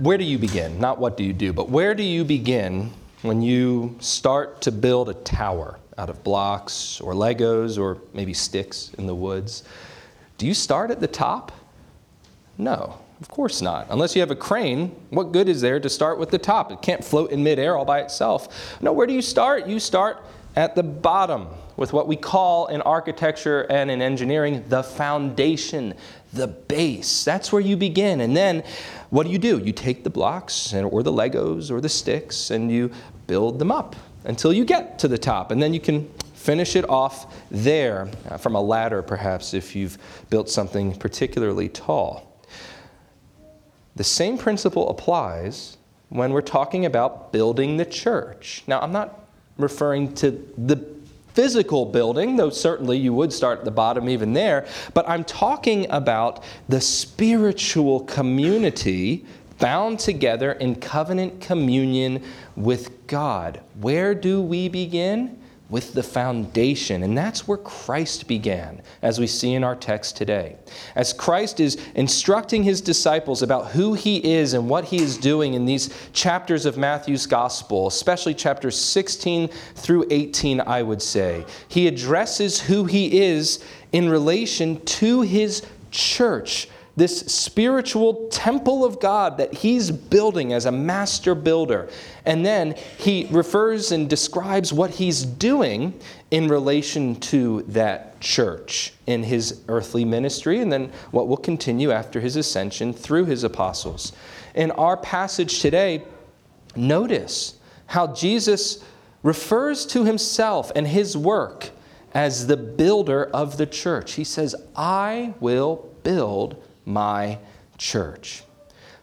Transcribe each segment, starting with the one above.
where do you begin? Not what do you do, but where do you begin when you start to build a tower out of blocks or Legos or maybe sticks in the woods? Do you start at the top? No, of course not. Unless you have a crane, what good is there to start with the top? It can't float in midair all by itself. No, where do you start? You start at the bottom with what we call in architecture and in engineering the foundation, the base. That's where you begin. And then what do you do? You take the blocks or the Legos or the sticks and you build them up until you get to the top. And then you can finish it off there uh, from a ladder, perhaps, if you've built something particularly tall. The same principle applies when we're talking about building the church. Now, I'm not referring to the physical building, though certainly you would start at the bottom even there, but I'm talking about the spiritual community bound together in covenant communion with God. Where do we begin? With the foundation. And that's where Christ began, as we see in our text today. As Christ is instructing his disciples about who he is and what he is doing in these chapters of Matthew's gospel, especially chapters 16 through 18, I would say, he addresses who he is in relation to his church this spiritual temple of God that he's building as a master builder. And then he refers and describes what he's doing in relation to that church in his earthly ministry, and then what will continue after his ascension through his apostles. In our passage today, notice how Jesus refers to himself and his work as the builder of the church. He says, I will build my church.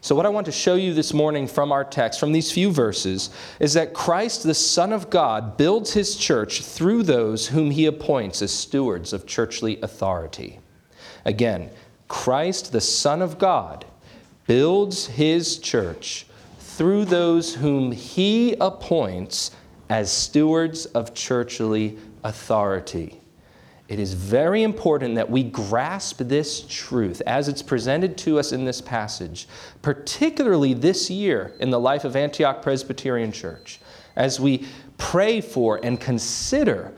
So, what I want to show you this morning from our text, from these few verses, is that Christ, the Son of God, builds his church through those whom he appoints as stewards of churchly authority. Again, Christ, the Son of God, builds his church through those whom he appoints as stewards of churchly authority. It is very important that we grasp this truth as it's presented to us in this passage, particularly this year in the life of Antioch Presbyterian Church, as we pray for and consider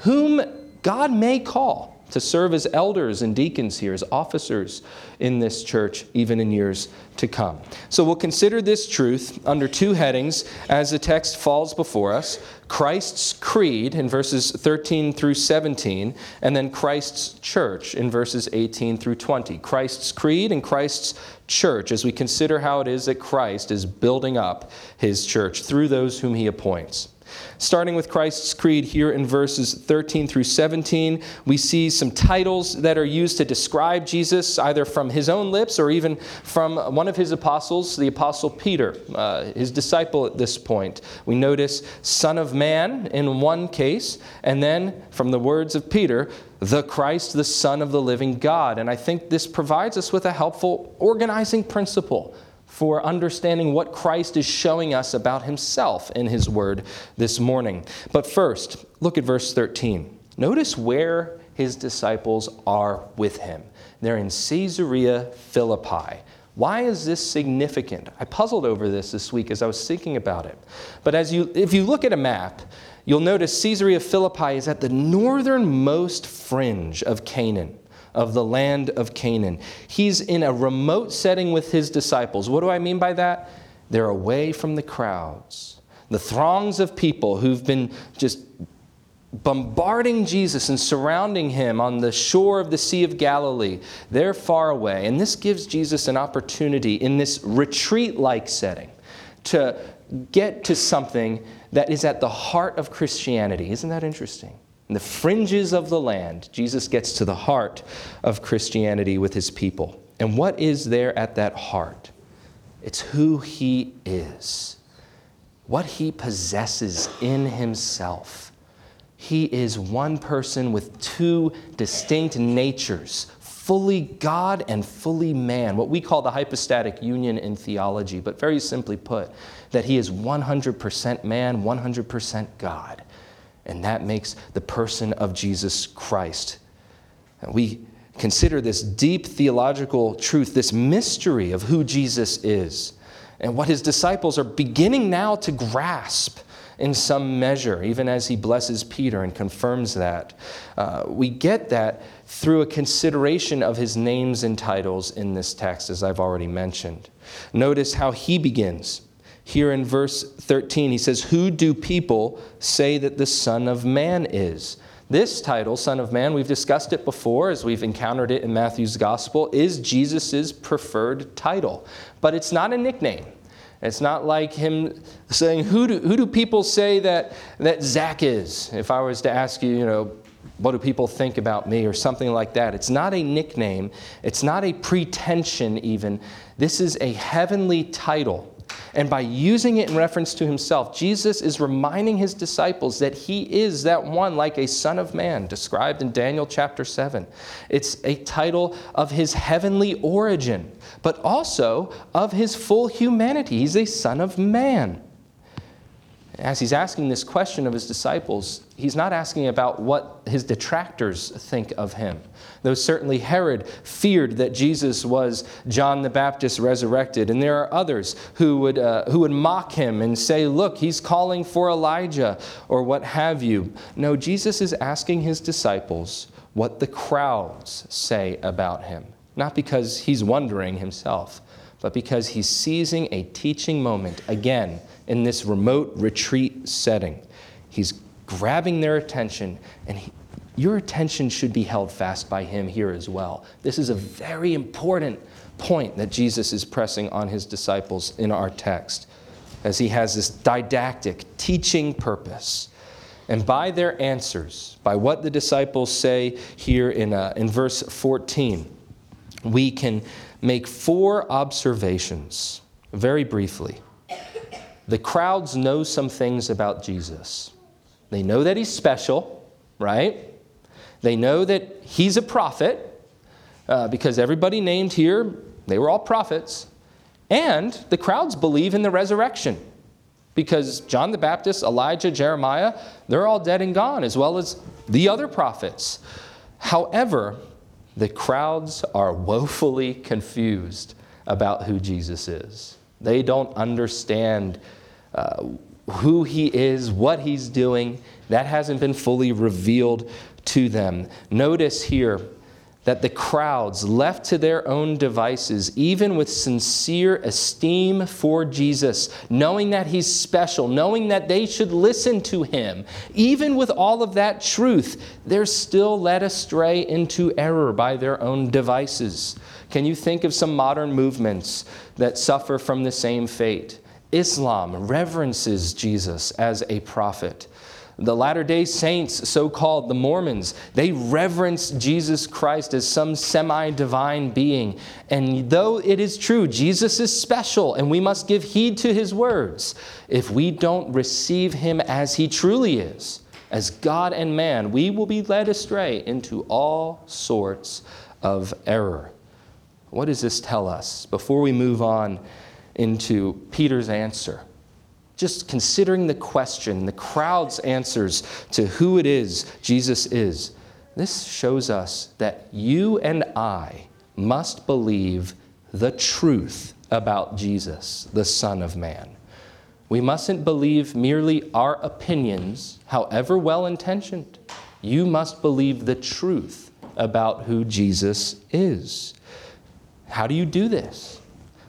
whom God may call to serve as elders and deacons here, as officers in this church, even in years to come. So we'll consider this truth under two headings as the text falls before us Christ's creed in verses 13 through 17, and then Christ's church in verses 18 through 20. Christ's creed and Christ's church as we consider how it is that Christ is building up his church through those whom he appoints. Starting with Christ's Creed here in verses 13 through 17, we see some titles that are used to describe Jesus, either from his own lips or even from one of his apostles, the Apostle Peter, uh, his disciple at this point. We notice Son of Man in one case, and then from the words of Peter, the Christ, the Son of the living God. And I think this provides us with a helpful organizing principle for understanding what Christ is showing us about himself in his word this morning. But first, look at verse 13. Notice where his disciples are with him. They're in Caesarea Philippi. Why is this significant? I puzzled over this this week as I was thinking about it. But as you, if you look at a map, you'll notice Caesarea Philippi is at the northernmost fringe of Canaan of the land of Canaan. He's in a remote setting with his disciples. What do I mean by that? They're away from the crowds, the throngs of people who've been just bombarding Jesus and surrounding him on the shore of the Sea of Galilee. They're far away. And this gives Jesus an opportunity in this retreat like setting to get to something that is at the heart of Christianity. Isn't that interesting? In the fringes of the land, Jesus gets to the heart of Christianity with his people. And what is there at that heart? It's who he is. what he possesses in himself. He is one person with two distinct natures, fully God and fully man, what we call the hypostatic union in theology, but very simply put, that he is 100% man, 100% God. And that makes the person of Jesus Christ. And we consider this deep theological truth, this mystery of who Jesus is, and what his disciples are beginning now to grasp in some measure, even as he blesses Peter and confirms that. Uh, we get that through a consideration of his names and titles in this text, as I've already mentioned. Notice how he begins. Here in verse 13, he says, Who do people say that the Son of Man is? This title, Son of Man, we've discussed it before as we've encountered it in Matthew's Gospel, is Jesus' preferred title. But it's not a nickname. It's not like him saying, who do, who do people say that, that Zach is? If I was to ask you, you know, what do people think about me or something like that? It's not a nickname. It's not a pretension, even. This is a heavenly title and by using it in reference to himself, Jesus is reminding his disciples that he is that one like a son of man described in Daniel chapter 7. It's a title of his heavenly origin, but also of his full humanity. He's a son of man as he's asking this question of his disciples, he's not asking about what his detractors think of him. Though certainly Herod feared that Jesus was John the Baptist resurrected, and there are others who would, uh, who would mock him and say, Look, he's calling for Elijah, or what have you. No, Jesus is asking his disciples what the crowds say about him, not because he's wondering himself, but because he's seizing a teaching moment again in this remote retreat setting. He's grabbing their attention, and he, your attention should be held fast by him here as well. This is a very important point that Jesus is pressing on his disciples in our text, as he has this didactic, teaching purpose. And by their answers, by what the disciples say here in, uh, in verse 14, we can make four observations very briefly. The crowds know some things about Jesus. They know that he's special, right? They know that he's a prophet, uh, because everybody named here, they were all prophets. And the crowds believe in the resurrection, because John the Baptist, Elijah, Jeremiah, they're all dead and gone, as well as the other prophets. However, the crowds are woefully confused about who Jesus is. They don't understand uh, who he is, what he's doing. That hasn't been fully revealed to them. Notice here that the crowds, left to their own devices, even with sincere esteem for Jesus, knowing that he's special, knowing that they should listen to him, even with all of that truth, they're still led astray into error by their own devices. Can you think of some modern movements that suffer from the same fate? Islam reverences Jesus as a prophet. The Latter day Saints, so called, the Mormons, they reverence Jesus Christ as some semi divine being. And though it is true, Jesus is special and we must give heed to his words, if we don't receive him as he truly is, as God and man, we will be led astray into all sorts of error. What does this tell us? Before we move on into Peter's answer, just considering the question, the crowd's answers to who it is Jesus is, this shows us that you and I must believe the truth about Jesus, the Son of Man. We mustn't believe merely our opinions, however well intentioned. You must believe the truth about who Jesus is. How do you do this?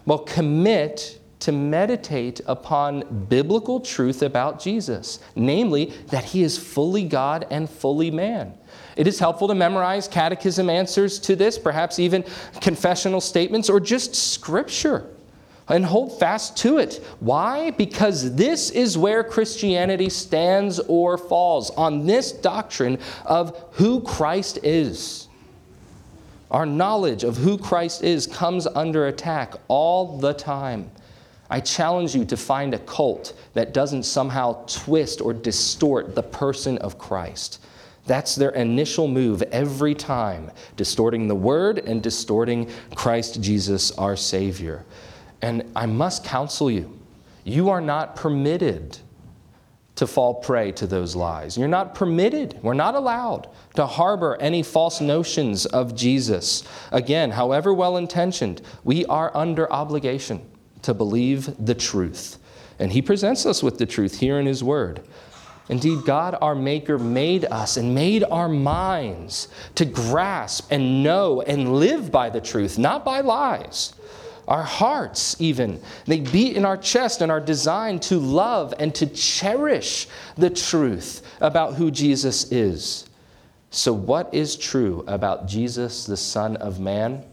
Well, commit to meditate upon biblical truth about Jesus, namely that he is fully God and fully man. It is helpful to memorize catechism answers to this, perhaps even confessional statements or just scripture, and hold fast to it. Why? Because this is where Christianity stands or falls on this doctrine of who Christ is. Our knowledge of who Christ is comes under attack all the time. I challenge you to find a cult that doesn't somehow twist or distort the person of Christ. That's their initial move every time, distorting the word and distorting Christ Jesus, our Savior. And I must counsel you you are not permitted to fall prey to those lies. You're not permitted, we're not allowed to harbor any false notions of Jesus. Again, however well intentioned, we are under obligation to believe the truth. And He presents us with the truth here in His Word. Indeed, God, our Maker, made us and made our minds to grasp and know and live by the truth, not by lies. Our hearts, even, they beat in our chest and are designed to love and to cherish the truth about who Jesus is. So, what is true about Jesus, the Son of Man?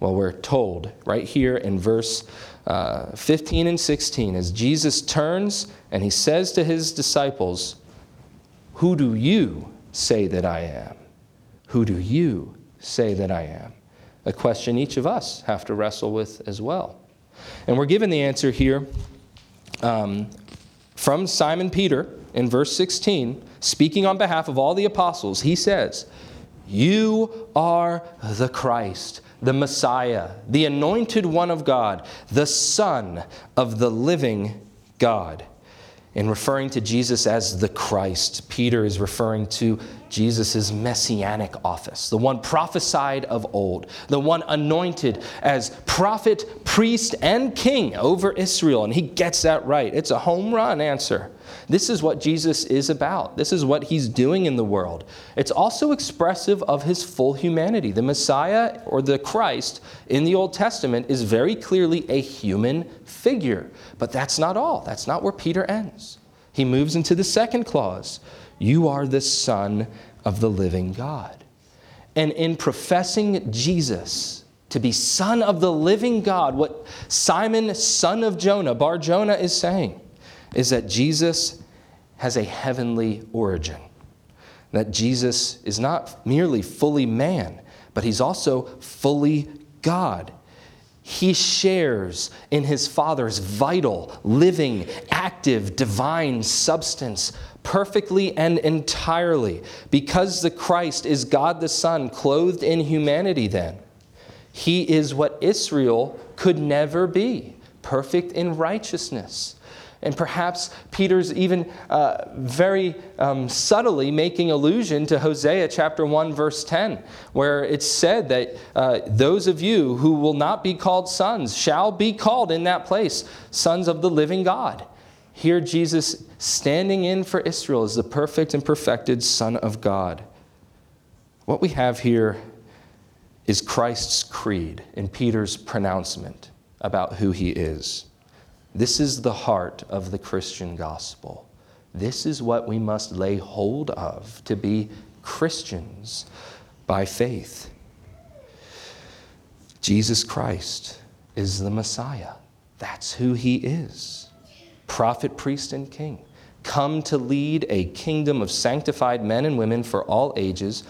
Well, we're told right here in verse uh, 15 and 16 as Jesus turns and he says to his disciples, Who do you say that I am? Who do you say that I am? A question each of us have to wrestle with as well. And we're given the answer here um, from Simon Peter in verse 16, speaking on behalf of all the apostles. He says, You are the Christ the Messiah, the anointed one of God, the Son of the living God. In referring to Jesus as the Christ, Peter is referring to Jesus' messianic office, the one prophesied of old, the one anointed as prophet, priest, and king over Israel. And he gets that right. It's a home run answer. This is what Jesus is about. This is what he's doing in the world. It's also expressive of his full humanity. The Messiah or the Christ in the Old Testament is very clearly a human figure. But that's not all. That's not where Peter ends. He moves into the second clause You are the Son of the living God. And in professing Jesus, to be son of the living God, what Simon, son of Jonah, Bar Jonah, is saying is that Jesus has a heavenly origin. That Jesus is not merely fully man, but he's also fully God. He shares in his Father's vital, living, active, divine substance perfectly and entirely. Because the Christ is God the Son, clothed in humanity, then, he is what Israel could never be perfect in righteousness and perhaps Peter's even uh, very um, subtly making allusion to Hosea chapter 1, verse 10, where it's said that uh, those of you who will not be called sons shall be called in that place sons of the living God. Here, Jesus standing in for Israel as the perfect and perfected Son of God. What we have here is Christ's creed in Peter's pronouncement about who he is. This is the heart of the Christian gospel. This is what we must lay hold of to be Christians by faith. Jesus Christ is the Messiah. That's who he is. Prophet, priest, and king. Come to lead a kingdom of sanctified men and women for all ages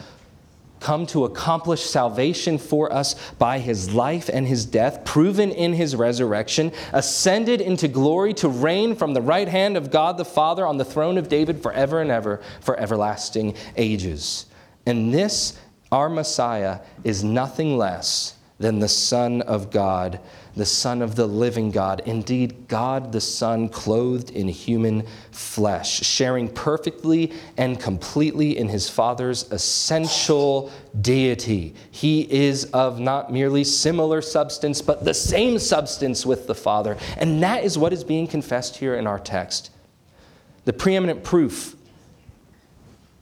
come to accomplish salvation for us by his life and his death, proven in his resurrection, ascended into glory to reign from the right hand of God the Father on the throne of David forever and ever, for everlasting ages. And this, our Messiah, is nothing less than the Son of God the Son of the living God, indeed, God the Son, clothed in human flesh, sharing perfectly and completely in his Father's essential deity. He is of not merely similar substance, but the same substance with the Father. And that is what is being confessed here in our text. The preeminent proof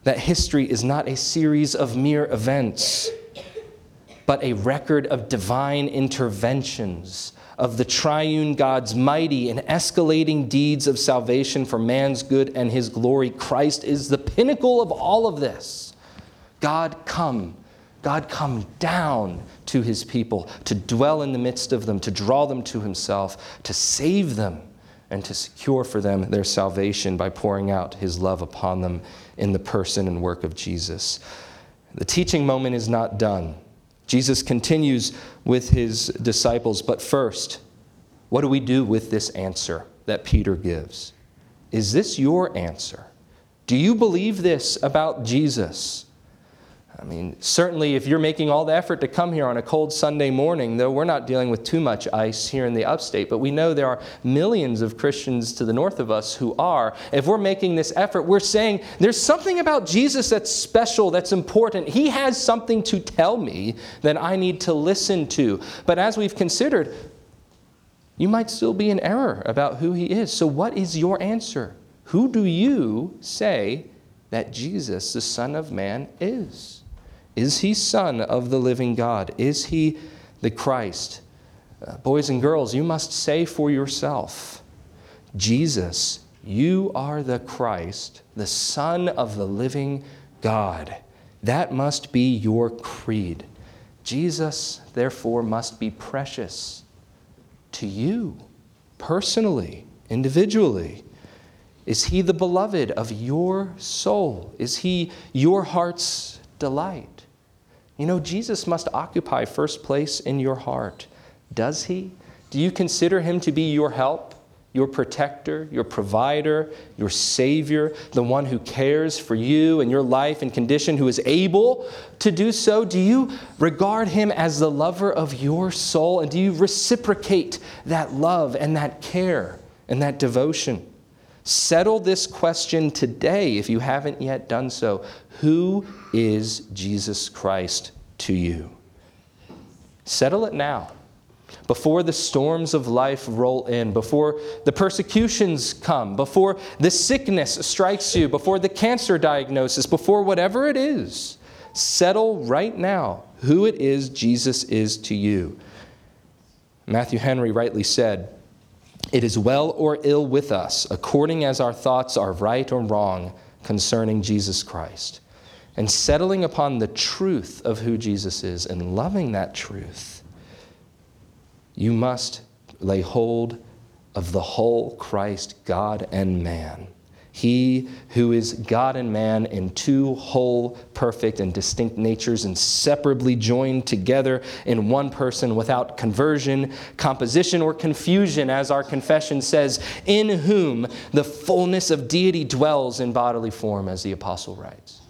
that history is not a series of mere events but a record of divine interventions, of the triune God's mighty and escalating deeds of salvation for man's good and his glory. Christ is the pinnacle of all of this. God come, God come down to his people, to dwell in the midst of them, to draw them to himself, to save them, and to secure for them their salvation by pouring out his love upon them in the person and work of Jesus. The teaching moment is not done. Jesus continues with his disciples, but first, What do we do with this answer that Peter gives? Is this your answer? Do you believe this about Jesus? I mean, certainly if you're making all the effort to come here on a cold Sunday morning, though we're not dealing with too much ice here in the upstate, but we know there are millions of Christians to the north of us who are. If we're making this effort, we're saying there's something about Jesus that's special, that's important. He has something to tell me that I need to listen to. But as we've considered, you might still be in error about who he is. So, what is your answer? Who do you say that Jesus, the Son of Man, is? Is he Son of the living God? Is he the Christ? Uh, boys and girls, you must say for yourself Jesus, you are the Christ, the Son of the living God. That must be your creed. Jesus, therefore, must be precious to you personally, individually. Is he the beloved of your soul? Is he your heart's delight? You know, Jesus must occupy first place in your heart. Does he? Do you consider him to be your help, your protector, your provider, your savior, the one who cares for you and your life and condition, who is able to do so? Do you regard him as the lover of your soul? And do you reciprocate that love and that care and that devotion? Settle this question today if you haven't yet done so. Who is Jesus Christ to you? Settle it now. Before the storms of life roll in, before the persecutions come, before the sickness strikes you, before the cancer diagnosis, before whatever it is, settle right now who it is Jesus is to you. Matthew Henry rightly said, it is well or ill with us, according as our thoughts are right or wrong concerning Jesus Christ. And settling upon the truth of who Jesus is and loving that truth, you must lay hold of the whole Christ, God and man. He who is God and man in two whole, perfect, and distinct natures, inseparably joined together in one person without conversion, composition, or confusion, as our confession says, in whom the fullness of deity dwells in bodily form, as the apostle writes.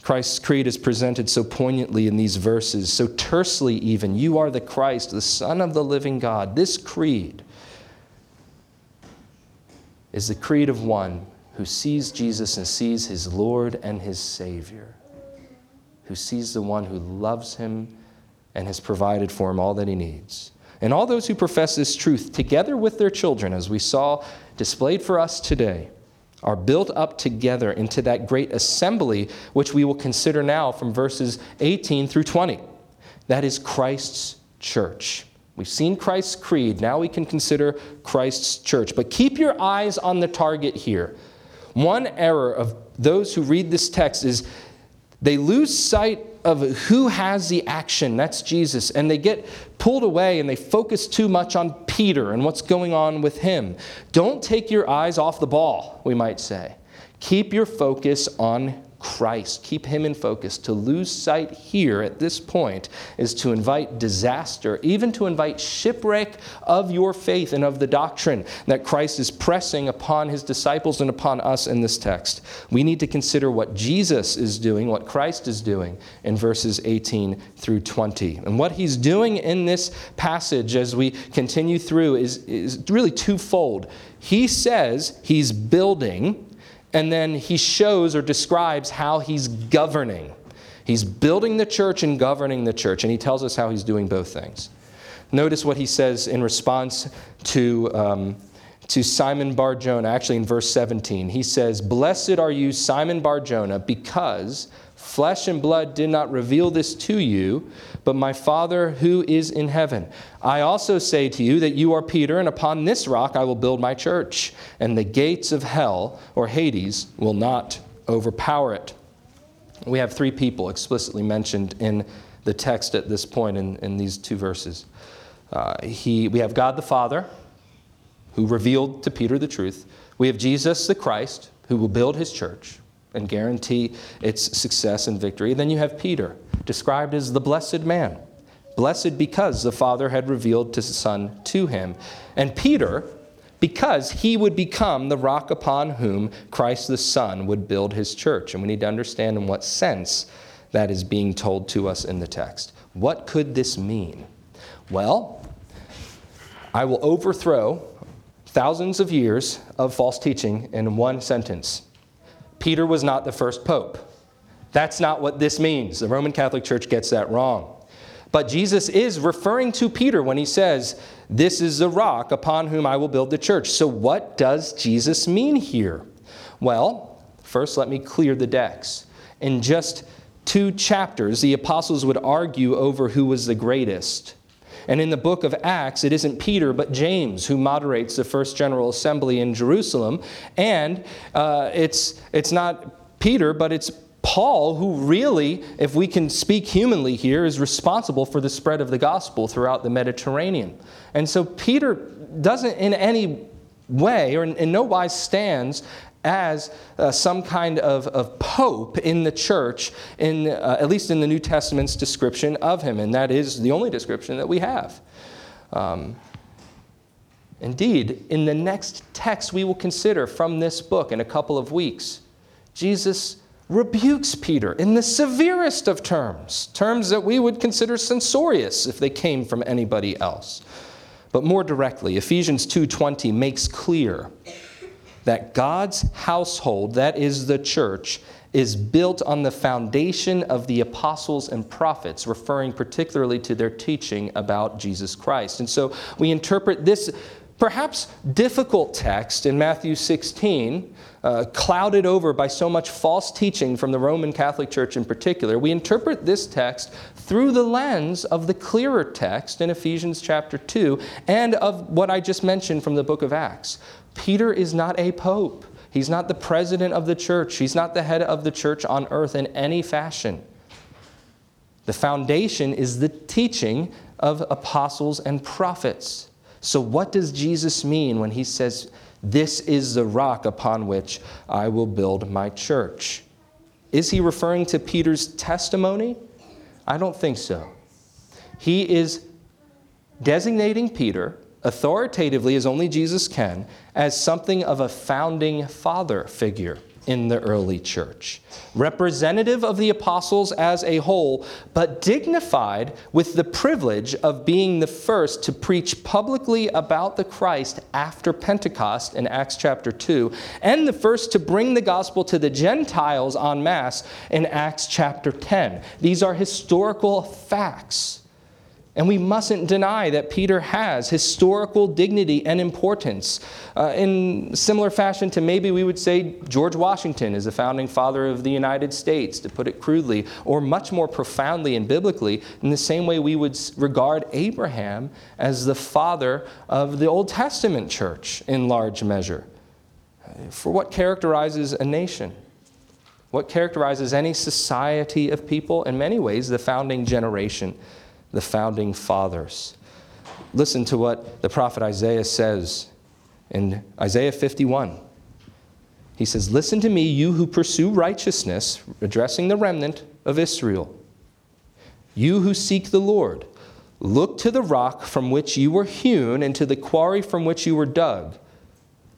Christ's creed is presented so poignantly in these verses, so tersely even. You are the Christ, the Son of the living God. This creed is the creed of one who sees Jesus and sees his Lord and his Savior, who sees the one who loves him and has provided for him all that he needs. And all those who profess this truth, together with their children, as we saw displayed for us today, are built up together into that great assembly, which we will consider now from verses 18 through 20. That is Christ's church. We've seen Christ's creed. Now we can consider Christ's church. But keep your eyes on the target here. One error of those who read this text is they lose sight of who has the action. That's Jesus. And they get pulled away and they focus too much on Peter and what's going on with him. Don't take your eyes off the ball, we might say. Keep your focus on Christ. Keep him in focus. To lose sight here at this point is to invite disaster, even to invite shipwreck of your faith and of the doctrine that Christ is pressing upon his disciples and upon us in this text. We need to consider what Jesus is doing, what Christ is doing in verses 18 through 20. And what he's doing in this passage as we continue through is, is really twofold. He says he's building and then he shows or describes how he's governing. He's building the church and governing the church, and he tells us how he's doing both things. Notice what he says in response to, um, to Simon Bar Jonah, actually in verse 17. He says, Blessed are you, Simon Bar Jonah, because Flesh and blood did not reveal this to you, but my Father who is in heaven. I also say to you that you are Peter, and upon this rock I will build my church, and the gates of hell, or Hades, will not overpower it. We have three people explicitly mentioned in the text at this point in, in these two verses. Uh, he, we have God the Father, who revealed to Peter the truth. We have Jesus the Christ, who will build his church and guarantee its success and victory. Then you have Peter, described as the blessed man. Blessed because the Father had revealed the Son to him. And Peter, because he would become the rock upon whom Christ the Son would build his church. And we need to understand in what sense that is being told to us in the text. What could this mean? Well, I will overthrow thousands of years of false teaching in one sentence. Peter was not the first pope. That's not what this means. The Roman Catholic Church gets that wrong. But Jesus is referring to Peter when he says, This is the rock upon whom I will build the church. So, what does Jesus mean here? Well, first, let me clear the decks. In just two chapters, the apostles would argue over who was the greatest. And in the book of Acts, it isn't Peter, but James who moderates the first general assembly in Jerusalem. And uh, it's, it's not Peter, but it's Paul, who really, if we can speak humanly here, is responsible for the spread of the gospel throughout the Mediterranean. And so Peter doesn't in any way or in no wise stands as uh, some kind of, of pope in the church, in, uh, at least in the New Testament's description of him. And that is the only description that we have. Um, indeed, in the next text we will consider from this book in a couple of weeks, Jesus rebukes Peter in the severest of terms, terms that we would consider censorious if they came from anybody else. But more directly, Ephesians 2:20 makes clear that God's household, that is the church, is built on the foundation of the apostles and prophets, referring particularly to their teaching about Jesus Christ. And so we interpret this perhaps difficult text in Matthew 16, uh, clouded over by so much false teaching from the Roman Catholic Church in particular, we interpret this text through the lens of the clearer text in Ephesians chapter 2 and of what I just mentioned from the book of Acts. Peter is not a pope. He's not the president of the church. He's not the head of the church on earth in any fashion. The foundation is the teaching of apostles and prophets. So, what does Jesus mean when he says, This is the rock upon which I will build my church? Is he referring to Peter's testimony? I don't think so. He is designating Peter authoritatively, as only Jesus can, as something of a founding father figure in the early church. Representative of the apostles as a whole, but dignified with the privilege of being the first to preach publicly about the Christ after Pentecost in Acts chapter 2, and the first to bring the gospel to the Gentiles en masse in Acts chapter 10. These are historical facts. And we mustn't deny that Peter has historical dignity and importance. Uh, in similar fashion to maybe we would say George Washington is the founding father of the United States, to put it crudely, or much more profoundly and biblically, in the same way we would regard Abraham as the father of the Old Testament church in large measure. For what characterizes a nation? What characterizes any society of people? In many ways, the founding generation the founding fathers. Listen to what the prophet Isaiah says in Isaiah 51. He says, Listen to me, you who pursue righteousness, addressing the remnant of Israel. You who seek the Lord, look to the rock from which you were hewn and to the quarry from which you were dug.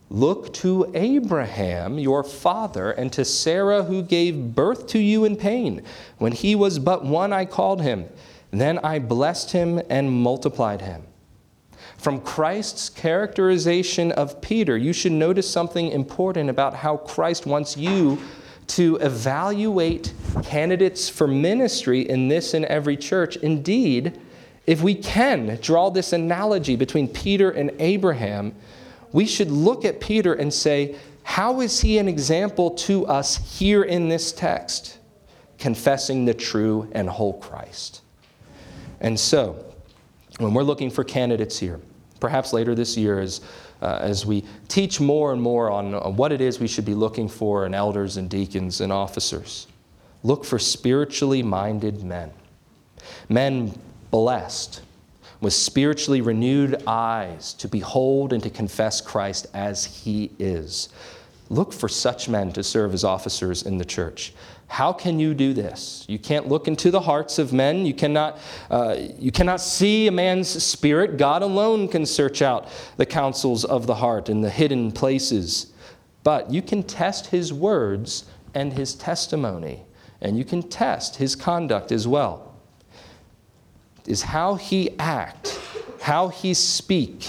Look to Abraham, your father, and to Sarah, who gave birth to you in pain. When he was but one, I called him. Then I blessed him and multiplied him. From Christ's characterization of Peter, you should notice something important about how Christ wants you to evaluate candidates for ministry in this and every church. Indeed, if we can draw this analogy between Peter and Abraham, we should look at Peter and say, how is he an example to us here in this text? Confessing the true and whole Christ. And so, when we're looking for candidates here, perhaps later this year, as, uh, as we teach more and more on, on what it is we should be looking for in elders and deacons and officers, look for spiritually minded men. Men blessed with spiritually renewed eyes to behold and to confess Christ as he is. Look for such men to serve as officers in the church. How can you do this? You can't look into the hearts of men. You cannot, uh, you cannot see a man's spirit. God alone can search out the counsels of the heart and the hidden places. But you can test his words and his testimony, and you can test his conduct as well. Is how he act, how he speak,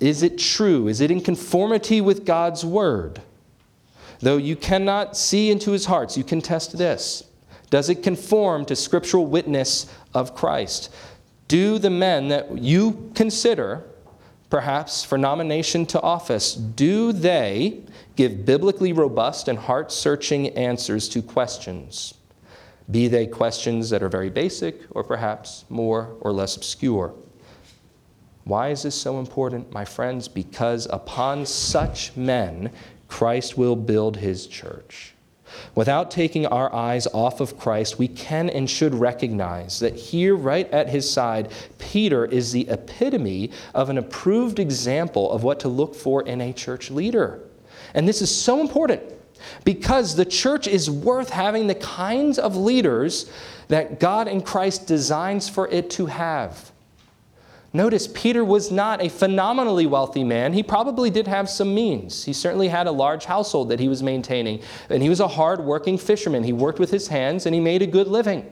is it true? Is it in conformity with God's word? Though you cannot see into his hearts, you can test this. Does it conform to scriptural witness of Christ? Do the men that you consider, perhaps for nomination to office, do they give biblically robust and heart searching answers to questions? Be they questions that are very basic or perhaps more or less obscure. Why is this so important, my friends? Because upon such men, Christ will build his church. Without taking our eyes off of Christ, we can and should recognize that here, right at his side, Peter is the epitome of an approved example of what to look for in a church leader. And this is so important because the church is worth having the kinds of leaders that God and Christ designs for it to have. Notice Peter was not a phenomenally wealthy man. He probably did have some means. He certainly had a large household that he was maintaining, and he was a hard-working fisherman. He worked with his hands and he made a good living.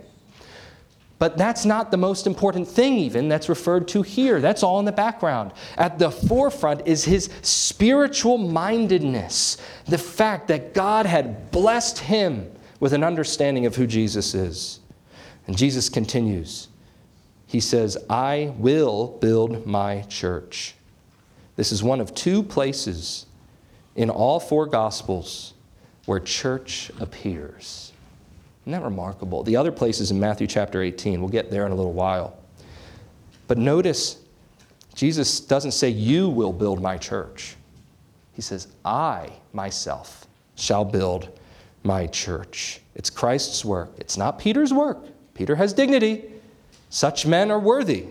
But that's not the most important thing, even that's referred to here. That's all in the background. At the forefront is his spiritual mindedness, the fact that God had blessed him with an understanding of who Jesus is. And Jesus continues he says, I will build my church. This is one of two places in all four Gospels where church appears. Isn't that remarkable? The other place is in Matthew chapter 18. We'll get there in a little while. But notice, Jesus doesn't say, You will build my church. He says, I myself shall build my church. It's Christ's work, it's not Peter's work. Peter has dignity, such men are worthy,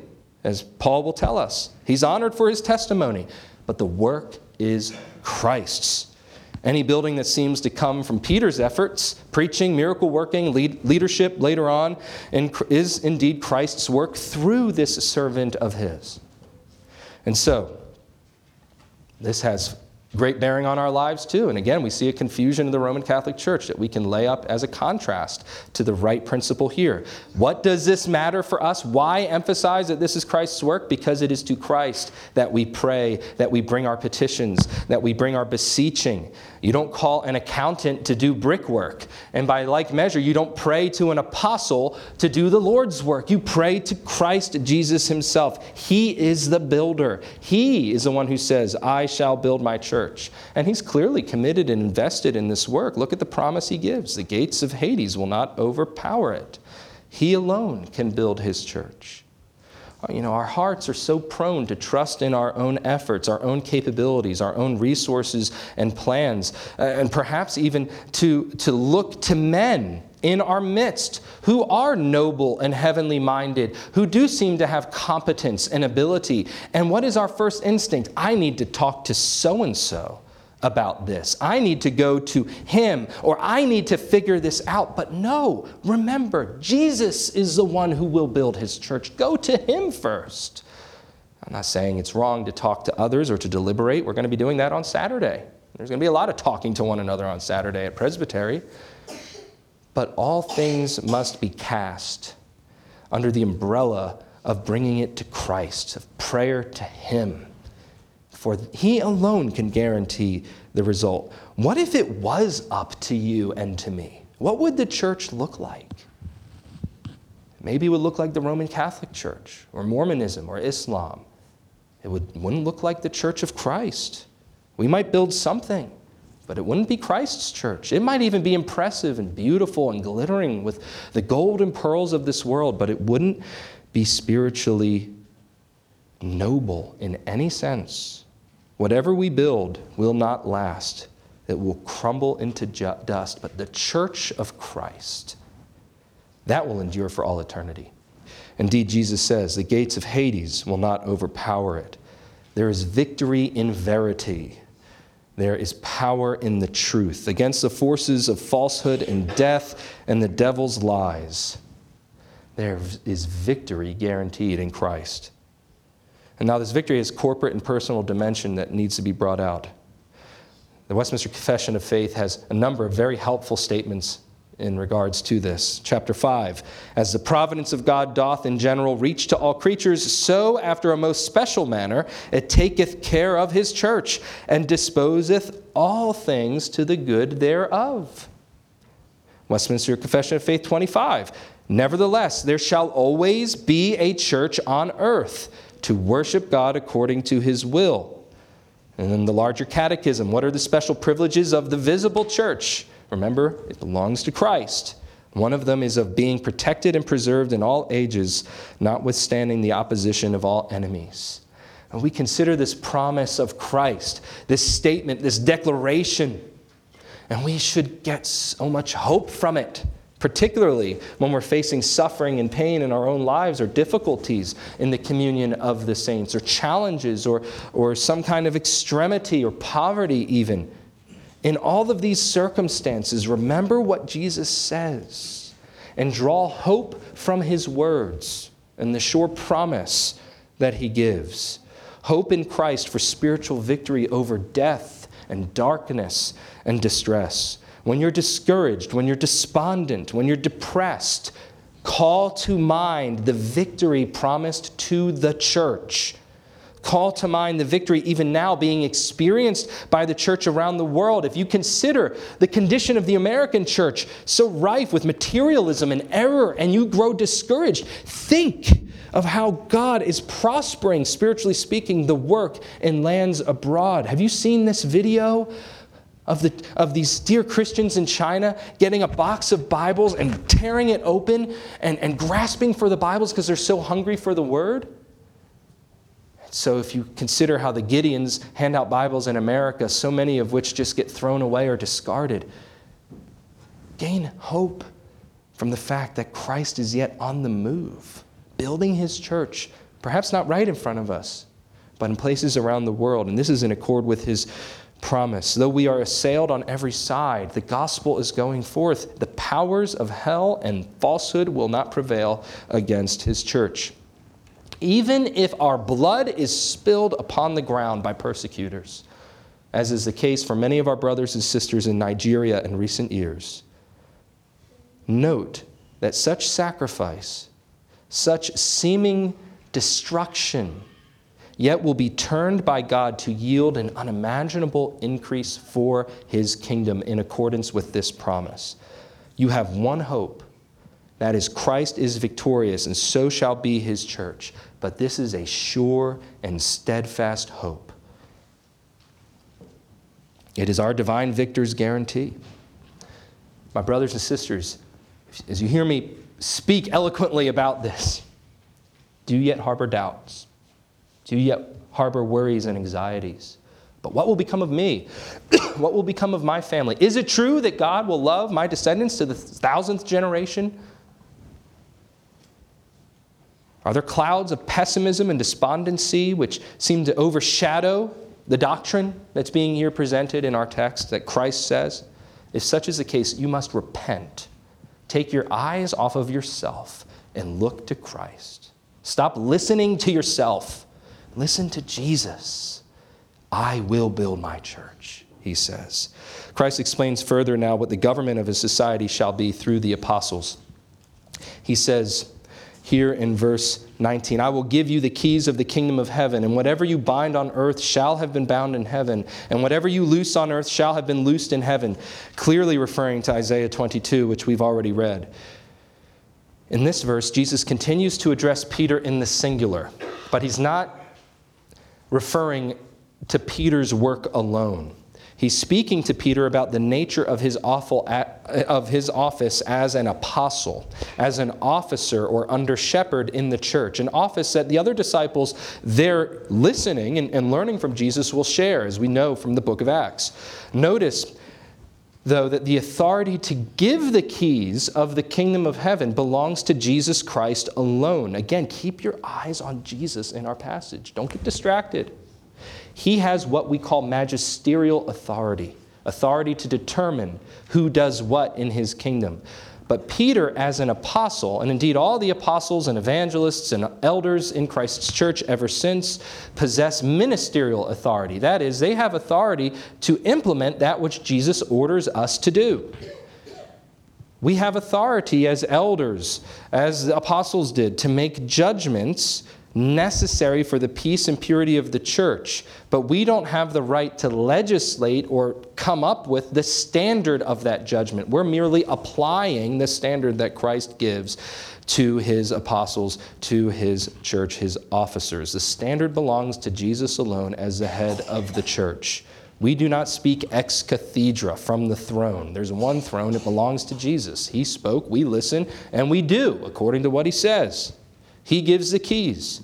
as Paul will tell us. He's honored for his testimony, but the work is Christ's. Any building that seems to come from Peter's efforts, preaching, miracle working, lead, leadership later on, is indeed Christ's work through this servant of his. And so, this has great bearing on our lives too. And again, we see a confusion in the Roman Catholic Church that we can lay up as a contrast to the right principle here. What does this matter for us? Why emphasize that this is Christ's work? Because it is to Christ that we pray, that we bring our petitions, that we bring our beseeching. You don't call an accountant to do brickwork. And by like measure, you don't pray to an apostle to do the Lord's work. You pray to Christ Jesus himself. He is the builder. He is the one who says, I shall build my church. And he's clearly committed and invested in this work. Look at the promise he gives the gates of Hades will not overpower it. He alone can build his church. You know, our hearts are so prone to trust in our own efforts, our own capabilities, our own resources and plans, uh, and perhaps even to, to look to men in our midst who are noble and heavenly minded, who do seem to have competence and ability. And what is our first instinct? I need to talk to so and so about this. I need to go to him or I need to figure this out. But no, remember, Jesus is the one who will build his church. Go to him first. I'm not saying it's wrong to talk to others or to deliberate. We're going to be doing that on Saturday. There's going to be a lot of talking to one another on Saturday at Presbytery. But all things must be cast under the umbrella of bringing it to Christ, of prayer to Him for He alone can guarantee the result. What if it was up to you and to me? What would the church look like? Maybe it would look like the Roman Catholic Church, or Mormonism, or Islam. It would, wouldn't look like the Church of Christ. We might build something, but it wouldn't be Christ's church. It might even be impressive and beautiful and glittering with the gold and pearls of this world, but it wouldn't be spiritually noble in any sense. Whatever we build will not last, it will crumble into ju- dust. But the church of Christ, that will endure for all eternity. Indeed, Jesus says, the gates of Hades will not overpower it. There is victory in verity. there is power in the truth against the forces of falsehood and death and the devil's lies. There is victory guaranteed in Christ. And now, this victory has corporate and personal dimension that needs to be brought out. The Westminster Confession of Faith has a number of very helpful statements in regards to this. Chapter 5 As the providence of God doth in general reach to all creatures, so after a most special manner it taketh care of his church, and disposeth all things to the good thereof. Westminster Confession of Faith 25 Nevertheless, there shall always be a church on earth to worship God according to his will. And then the larger catechism what are the special privileges of the visible church? Remember, it belongs to Christ. One of them is of being protected and preserved in all ages, notwithstanding the opposition of all enemies. And we consider this promise of Christ, this statement, this declaration, and we should get so much hope from it, particularly when we're facing suffering and pain in our own lives or difficulties in the communion of the saints or challenges or, or some kind of extremity or poverty, even. In all of these circumstances, remember what Jesus says and draw hope from his words and the sure promise that he gives. Hope in Christ for spiritual victory over death and darkness and distress. When you're discouraged, when you're despondent, when you're depressed, call to mind the victory promised to the church Call to mind the victory even now being experienced by the church around the world. If you consider the condition of the American church so rife with materialism and error, and you grow discouraged, think of how God is prospering, spiritually speaking, the work in lands abroad. Have you seen this video? Of, the, of these dear Christians in China getting a box of Bibles and tearing it open and, and grasping for the Bibles because they're so hungry for the Word? So, if you consider how the Gideons hand out Bibles in America, so many of which just get thrown away or discarded, gain hope from the fact that Christ is yet on the move, building his church, perhaps not right in front of us, but in places around the world. And this is in accord with his promise. Though we are assailed on every side, the gospel is going forth. The powers of hell and falsehood will not prevail against his church even if our blood is spilled upon the ground by persecutors, as is the case for many of our brothers and sisters in Nigeria in recent years. Note that such sacrifice, such seeming destruction, yet will be turned by God to yield an unimaginable increase for his kingdom in accordance with this promise. You have one hope that is, Christ is victorious, and so shall be his church but this is a sure and steadfast hope. It is our divine victor's guarantee. My brothers and sisters, as you hear me speak eloquently about this, do you yet harbor doubts? Do you yet harbor worries and anxieties? But what will become of me? what will become of my family? Is it true that God will love my descendants to the thousandth generation? Are there clouds of pessimism and despondency which seem to overshadow the doctrine that's being here presented in our text that Christ says? If such is the case, you must repent. Take your eyes off of yourself and look to Christ. Stop listening to yourself. Listen to Jesus. I will build my church, he says. Christ explains further now what the government of his society shall be through the apostles. He says, here in verse 19. I will give you the keys of the kingdom of heaven, and whatever you bind on earth shall have been bound in heaven, and whatever you loose on earth shall have been loosed in heaven. Clearly referring to Isaiah 22, which we've already read. In this verse, Jesus continues to address Peter in the singular, but he's not referring to Peter's work alone. He's speaking to Peter about the nature of his, awful, of his office as an apostle, as an officer or under shepherd in the church, an office that the other disciples, they're listening and, and learning from Jesus, will share, as we know from the book of Acts. Notice, though, that the authority to give the keys of the kingdom of heaven belongs to Jesus Christ alone. Again, keep your eyes on Jesus in our passage. Don't get distracted. He has what we call magisterial authority authority to determine who does what in his kingdom. But Peter, as an apostle, and indeed all the apostles and evangelists and elders in Christ's church ever since, possess ministerial authority. That is, they have authority to implement that which Jesus orders us to do. We have authority as elders, as the apostles did, to make judgments necessary for the peace and purity of the church. But we don't have the right to legislate or come up with the standard of that judgment. We're merely applying the standard that Christ gives to his apostles, to his church, his officers. The standard belongs to Jesus alone as the head of the church. We do not speak ex cathedra from the throne. There's one throne, it belongs to Jesus. He spoke, we listen, and we do according to what he says. He gives the keys.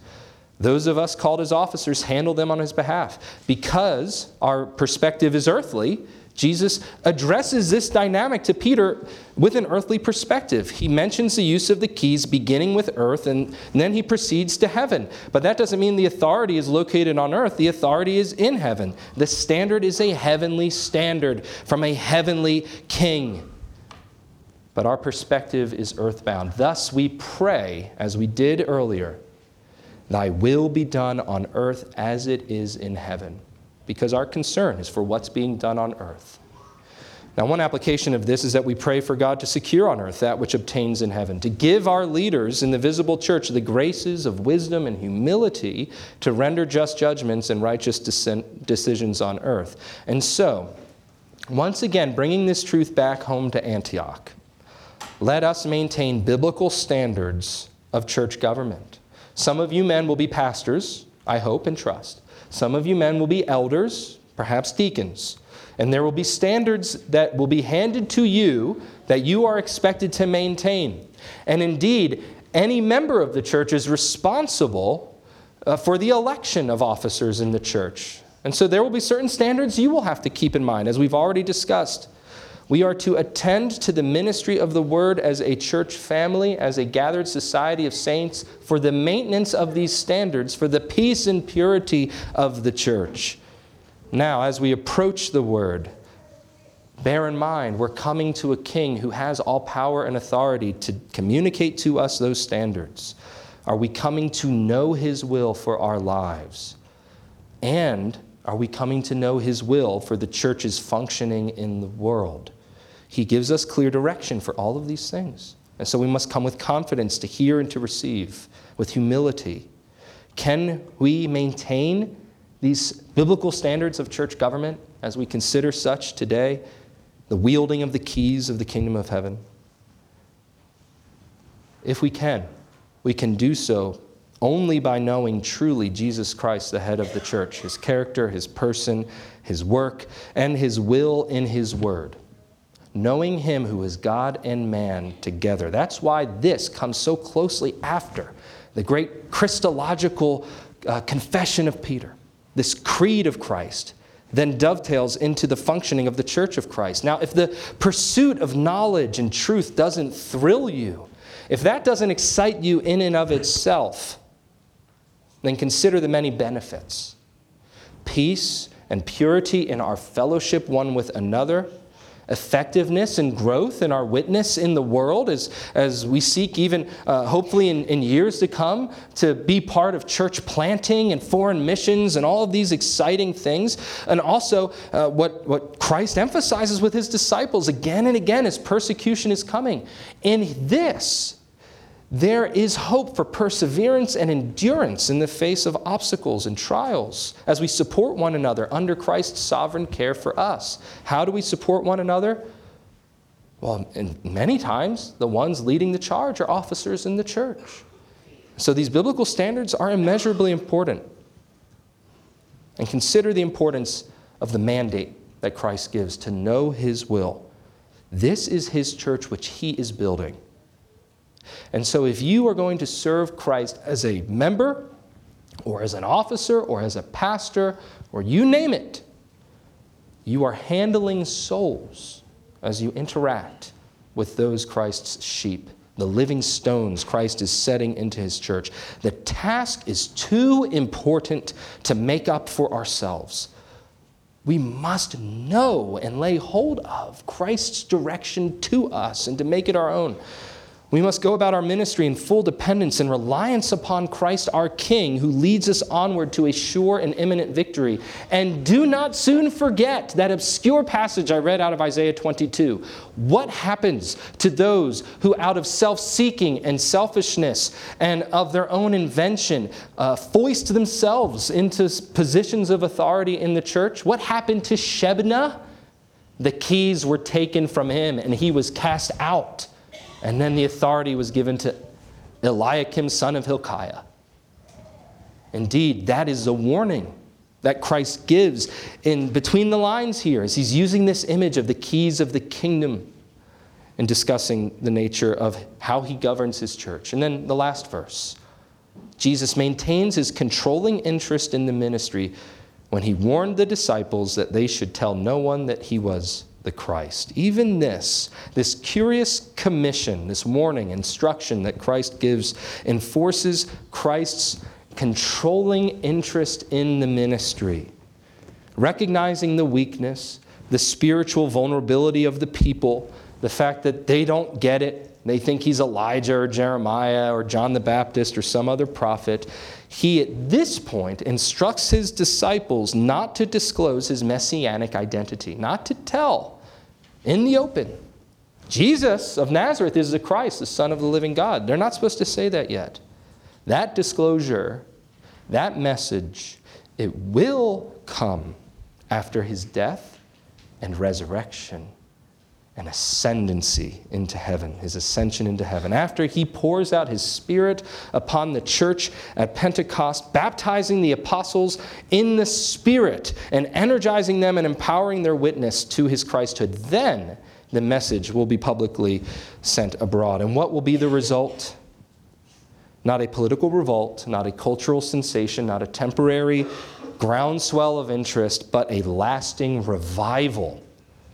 Those of us called as officers handle them on his behalf. Because our perspective is earthly, Jesus addresses this dynamic to Peter with an earthly perspective. He mentions the use of the keys beginning with earth, and then he proceeds to heaven. But that doesn't mean the authority is located on earth, the authority is in heaven. The standard is a heavenly standard from a heavenly king but our perspective is earthbound. Thus, we pray, as we did earlier, Thy will be done on earth as it is in heaven, because our concern is for what's being done on earth. Now, one application of this is that we pray for God to secure on earth that which obtains in heaven, to give our leaders in the visible church the graces of wisdom and humility to render just judgments and righteous decisions on earth. And so, once again, bringing this truth back home to Antioch, let us maintain biblical standards of church government. Some of you men will be pastors, I hope and trust. Some of you men will be elders, perhaps deacons. And there will be standards that will be handed to you that you are expected to maintain. And indeed, any member of the church is responsible uh, for the election of officers in the church. And so there will be certain standards you will have to keep in mind, as we've already discussed. We are to attend to the ministry of the word as a church family, as a gathered society of saints, for the maintenance of these standards, for the peace and purity of the church. Now, as we approach the word, bear in mind we're coming to a king who has all power and authority to communicate to us those standards. Are we coming to know his will for our lives? And are we coming to know his will for the church's functioning in the world? He gives us clear direction for all of these things. And so we must come with confidence to hear and to receive, with humility. Can we maintain these biblical standards of church government as we consider such today, the wielding of the keys of the kingdom of heaven? If we can, we can do so only by knowing truly Jesus Christ, the head of the church, his character, his person, his work, and his will in his word knowing Him who is God and man together. That's why this comes so closely after the great Christological uh, confession of Peter, this creed of Christ. Then dovetails into the functioning of the church of Christ. Now, if the pursuit of knowledge and truth doesn't thrill you, if that doesn't excite you in and of itself, then consider the many benefits peace and purity in our fellowship one with another effectiveness and growth in our witness in the world as, as we seek, even uh, hopefully in, in years to come, to be part of church planting and foreign missions and all of these exciting things. And also, uh, what, what Christ emphasizes with his disciples again and again as persecution is coming. In this, there is hope for perseverance and endurance in the face of obstacles and trials as we support one another under Christ's sovereign care for us. How do we support one another? Well, and many times, the ones leading the charge are officers in the church. So these biblical standards are immeasurably important. And consider the importance of the mandate that Christ gives to know his will. This is his church which he is building. And so, if you are going to serve Christ as a member, or as an officer, or as a pastor, or you name it, you are handling souls as you interact with those Christ's sheep the living stones Christ is setting into his church. The task is too important to make up for ourselves. We must know and lay hold of Christ's direction to us and to make it our own. We must go about our ministry in full dependence and reliance upon Christ our King, who leads us onward to a sure and imminent victory. And do not soon forget that obscure passage I read out of Isaiah 22. What happens to those who, out of self seeking and selfishness and of their own invention, uh, foist themselves into positions of authority in the church? What happened to Shebna? The keys were taken from him and he was cast out. And then the authority was given to Eliakim, son of Hilkiah. Indeed, that is a warning that Christ gives in between the lines here as he's using this image of the keys of the kingdom and discussing the nature of how he governs his church. And then the last verse Jesus maintains his controlling interest in the ministry when he warned the disciples that they should tell no one that he was the Christ. Even this, this curious commission, this warning, instruction that Christ gives, enforces Christ's controlling interest in the ministry, recognizing the weakness, the spiritual vulnerability of the people, the fact that they don't get it. They think he's Elijah or Jeremiah or John the Baptist or some other prophet. He, at this point, instructs his disciples not to disclose his messianic identity, not to tell in the open. Jesus of Nazareth is the Christ, the Son of the living God. They're not supposed to say that yet. That disclosure, that message, it will come after his death and resurrection and ascendancy into heaven, his ascension into heaven. After he pours out his Spirit upon the church at Pentecost, baptizing the apostles in the Spirit and energizing them and empowering their witness to his Christhood, then the message will be publicly sent abroad. And what will be the result? Not a political revolt, not a cultural sensation, not a temporary groundswell of interest, but a lasting revival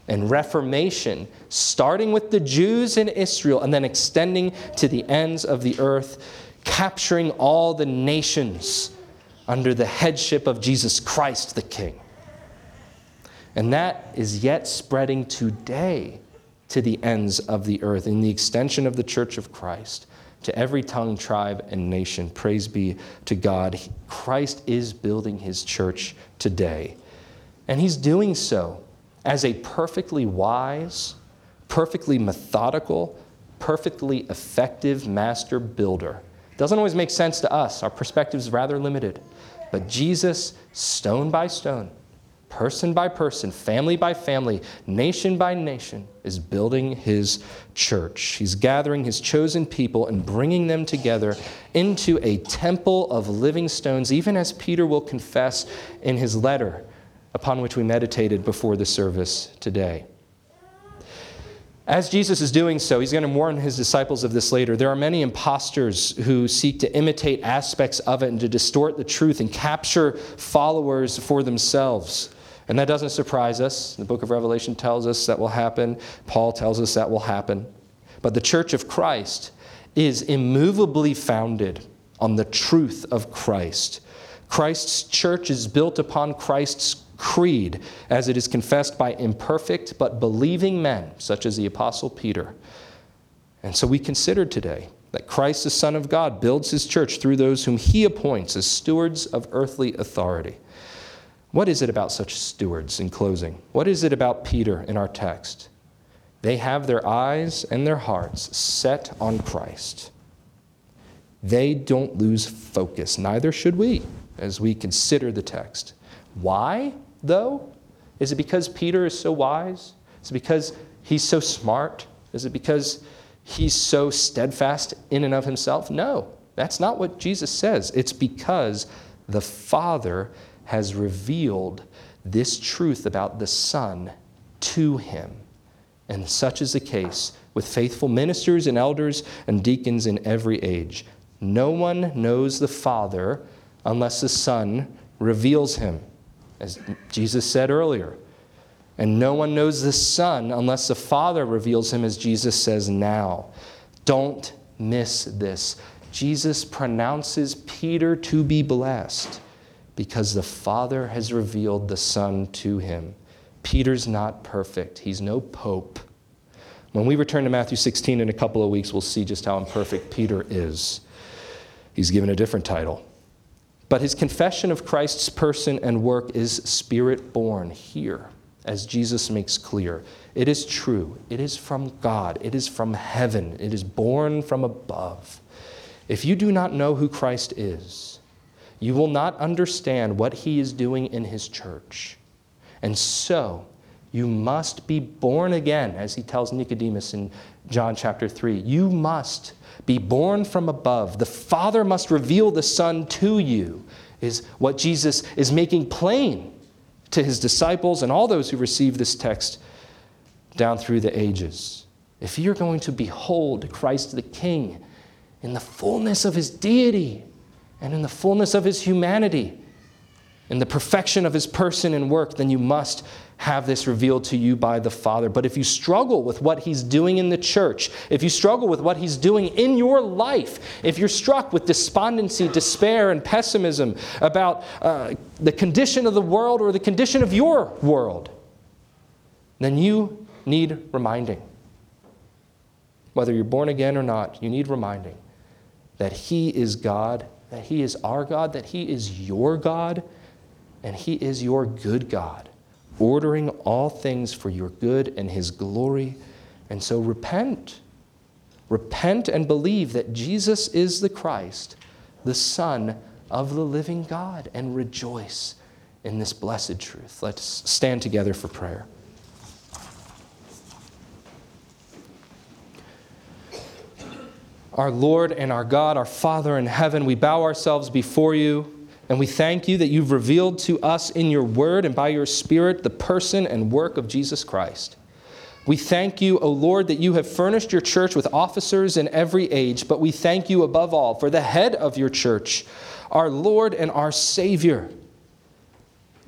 and reformation, starting with the Jews in Israel and then extending to the ends of the earth, capturing all the nations under the headship of Jesus Christ the King. And that is yet spreading today to the ends of the earth in the extension of the church of Christ to every tongue, tribe, and nation. Praise be to God. Christ is building his church today. And he's doing so as a perfectly wise, perfectly methodical, perfectly effective master builder. Doesn't always make sense to us. Our perspective is rather limited. But Jesus, stone by stone, person by person, family by family, nation by nation, is building his church. He's gathering his chosen people and bringing them together into a temple of living stones, even as Peter will confess in his letter upon which we meditated before the service today. As Jesus is doing so, he's going to warn his disciples of this later. There are many impostors who seek to imitate aspects of it and to distort the truth and capture followers for themselves. And that doesn't surprise us. The book of Revelation tells us that will happen, Paul tells us that will happen. But the church of Christ is immovably founded on the truth of Christ. Christ's church is built upon Christ's creed as it is confessed by imperfect but believing men, such as the Apostle Peter. And so we considered today that Christ, the Son of God, builds his church through those whom he appoints as stewards of earthly authority. What is it about such stewards in closing? What is it about Peter in our text? They have their eyes and their hearts set on Christ. They don't lose focus, neither should we as we consider the text. Why? Though? Is it because Peter is so wise? Is it because he's so smart? Is it because he's so steadfast in and of himself? No, that's not what Jesus says. It's because the Father has revealed this truth about the Son to him. And such is the case with faithful ministers and elders and deacons in every age. No one knows the Father unless the Son reveals him as Jesus said earlier. And no one knows the Son unless the Father reveals him, as Jesus says now. Don't miss this. Jesus pronounces Peter to be blessed because the Father has revealed the Son to him. Peter's not perfect, he's no pope. When we return to Matthew 16 in a couple of weeks, we'll see just how imperfect Peter is. He's given a different title. But his confession of Christ's person and work is spirit born here, as Jesus makes clear. It is true. It is from God. It is from heaven. It is born from above. If you do not know who Christ is, you will not understand what he is doing in his church. And so, you must be born again, as he tells Nicodemus in John chapter 3. You must be born from above. The Father must reveal the Son to you, is what Jesus is making plain to his disciples and all those who receive this text down through the ages. If you're going to behold Christ the King in the fullness of his deity and in the fullness of his humanity, in the perfection of his person and work, then you must have this revealed to you by the Father. But if you struggle with what he's doing in the church, if you struggle with what he's doing in your life, if you're struck with despondency, despair, and pessimism about uh, the condition of the world or the condition of your world, then you need reminding. Whether you're born again or not, you need reminding that He is God, that He is our God, that He is your God, and He is your good God, ordering all things for your good and His glory. And so repent. Repent and believe that Jesus is the Christ, the Son of the living God, and rejoice in this blessed truth. Let's stand together for prayer. Our Lord and our God, our Father in heaven, we bow ourselves before you and we thank you that you've revealed to us in your word and by your Spirit the person and work of Jesus Christ. We thank you, O Lord, that you have furnished your church with officers in every age, but we thank you above all for the head of your church, our Lord and our Savior,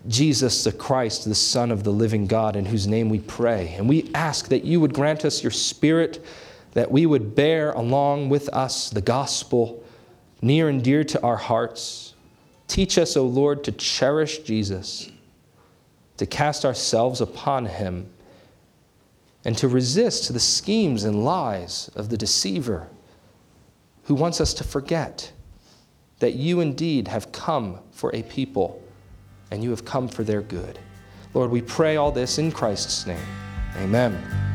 Jesus the Christ, the Son of the living God, in whose name we pray. And we ask that you would grant us your Spirit that we would bear along with us the gospel near and dear to our hearts. Teach us, O Lord, to cherish Jesus, to cast ourselves upon him, and to resist the schemes and lies of the deceiver who wants us to forget that you indeed have come for a people and you have come for their good. Lord, we pray all this in Christ's name. Amen.